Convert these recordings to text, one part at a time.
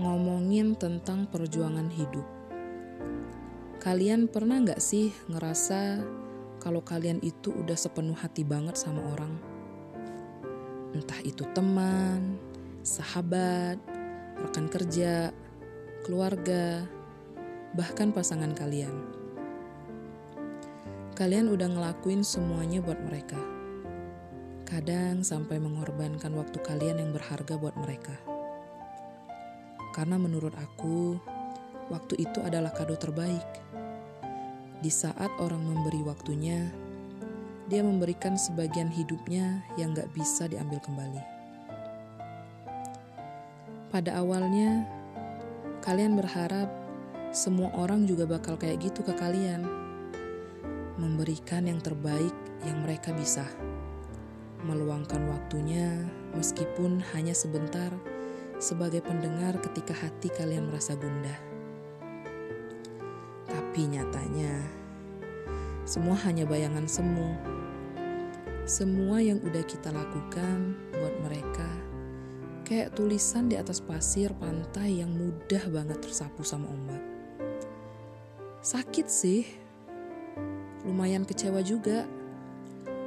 ngomongin tentang perjuangan hidup. Kalian pernah nggak sih ngerasa kalau kalian itu udah sepenuh hati banget sama orang? Entah itu teman, sahabat, rekan kerja, keluarga, bahkan pasangan kalian. Kalian udah ngelakuin semuanya buat mereka. Kadang sampai mengorbankan waktu kalian yang berharga buat mereka. Karena menurut aku, waktu itu adalah kado terbaik. Di saat orang memberi waktunya, dia memberikan sebagian hidupnya yang gak bisa diambil kembali. Pada awalnya, kalian berharap semua orang juga bakal kayak gitu ke kalian. Memberikan yang terbaik yang mereka bisa. Meluangkan waktunya meskipun hanya sebentar sebagai pendengar ketika hati kalian merasa gundah. Tapi nyatanya, semua hanya bayangan semu. Semua yang udah kita lakukan buat mereka kayak tulisan di atas pasir pantai yang mudah banget tersapu sama ombak. Sakit sih, lumayan kecewa juga.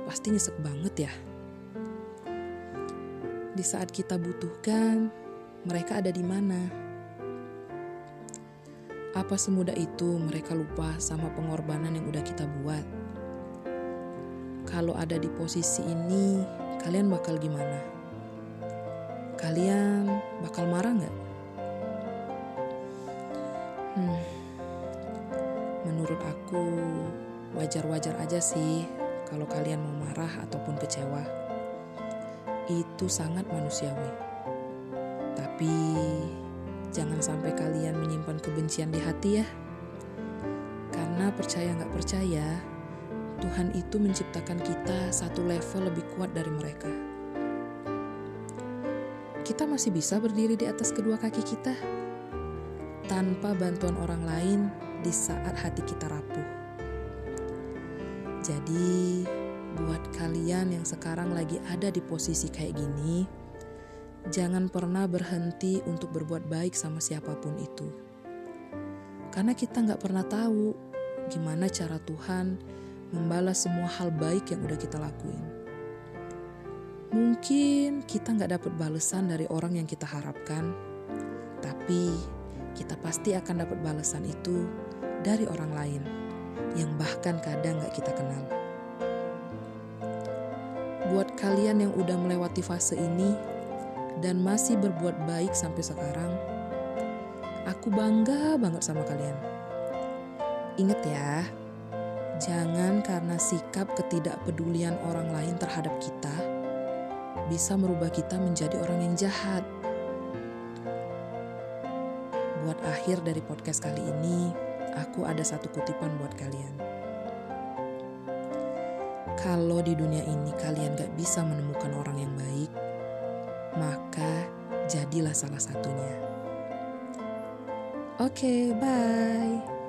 Pasti nyesek banget ya. Di saat kita butuhkan, mereka ada di mana? Apa semudah itu mereka lupa sama pengorbanan yang udah kita buat? Kalau ada di posisi ini, kalian bakal gimana? Kalian bakal marah nggak? Hmm, menurut aku wajar-wajar aja sih kalau kalian mau marah ataupun kecewa. Itu sangat manusiawi. Tapi jangan sampai kalian menyimpan kebencian di hati ya. Karena percaya nggak percaya, Tuhan itu menciptakan kita satu level lebih kuat dari mereka. Kita masih bisa berdiri di atas kedua kaki kita tanpa bantuan orang lain di saat hati kita rapuh. Jadi, buat kalian yang sekarang lagi ada di posisi kayak gini, Jangan pernah berhenti untuk berbuat baik sama siapa pun itu. Karena kita nggak pernah tahu gimana cara Tuhan membalas semua hal baik yang udah kita lakuin. Mungkin kita nggak dapat balasan dari orang yang kita harapkan, tapi kita pasti akan dapat balasan itu dari orang lain yang bahkan kadang nggak kita kenal. Buat kalian yang udah melewati fase ini, dan masih berbuat baik sampai sekarang, aku bangga banget sama kalian. Ingat ya, jangan karena sikap ketidakpedulian orang lain terhadap kita bisa merubah kita menjadi orang yang jahat. Buat akhir dari podcast kali ini, aku ada satu kutipan buat kalian. Kalau di dunia ini kalian gak bisa menemukan orang yang baik, maka jadilah salah satunya. Oke, okay, bye.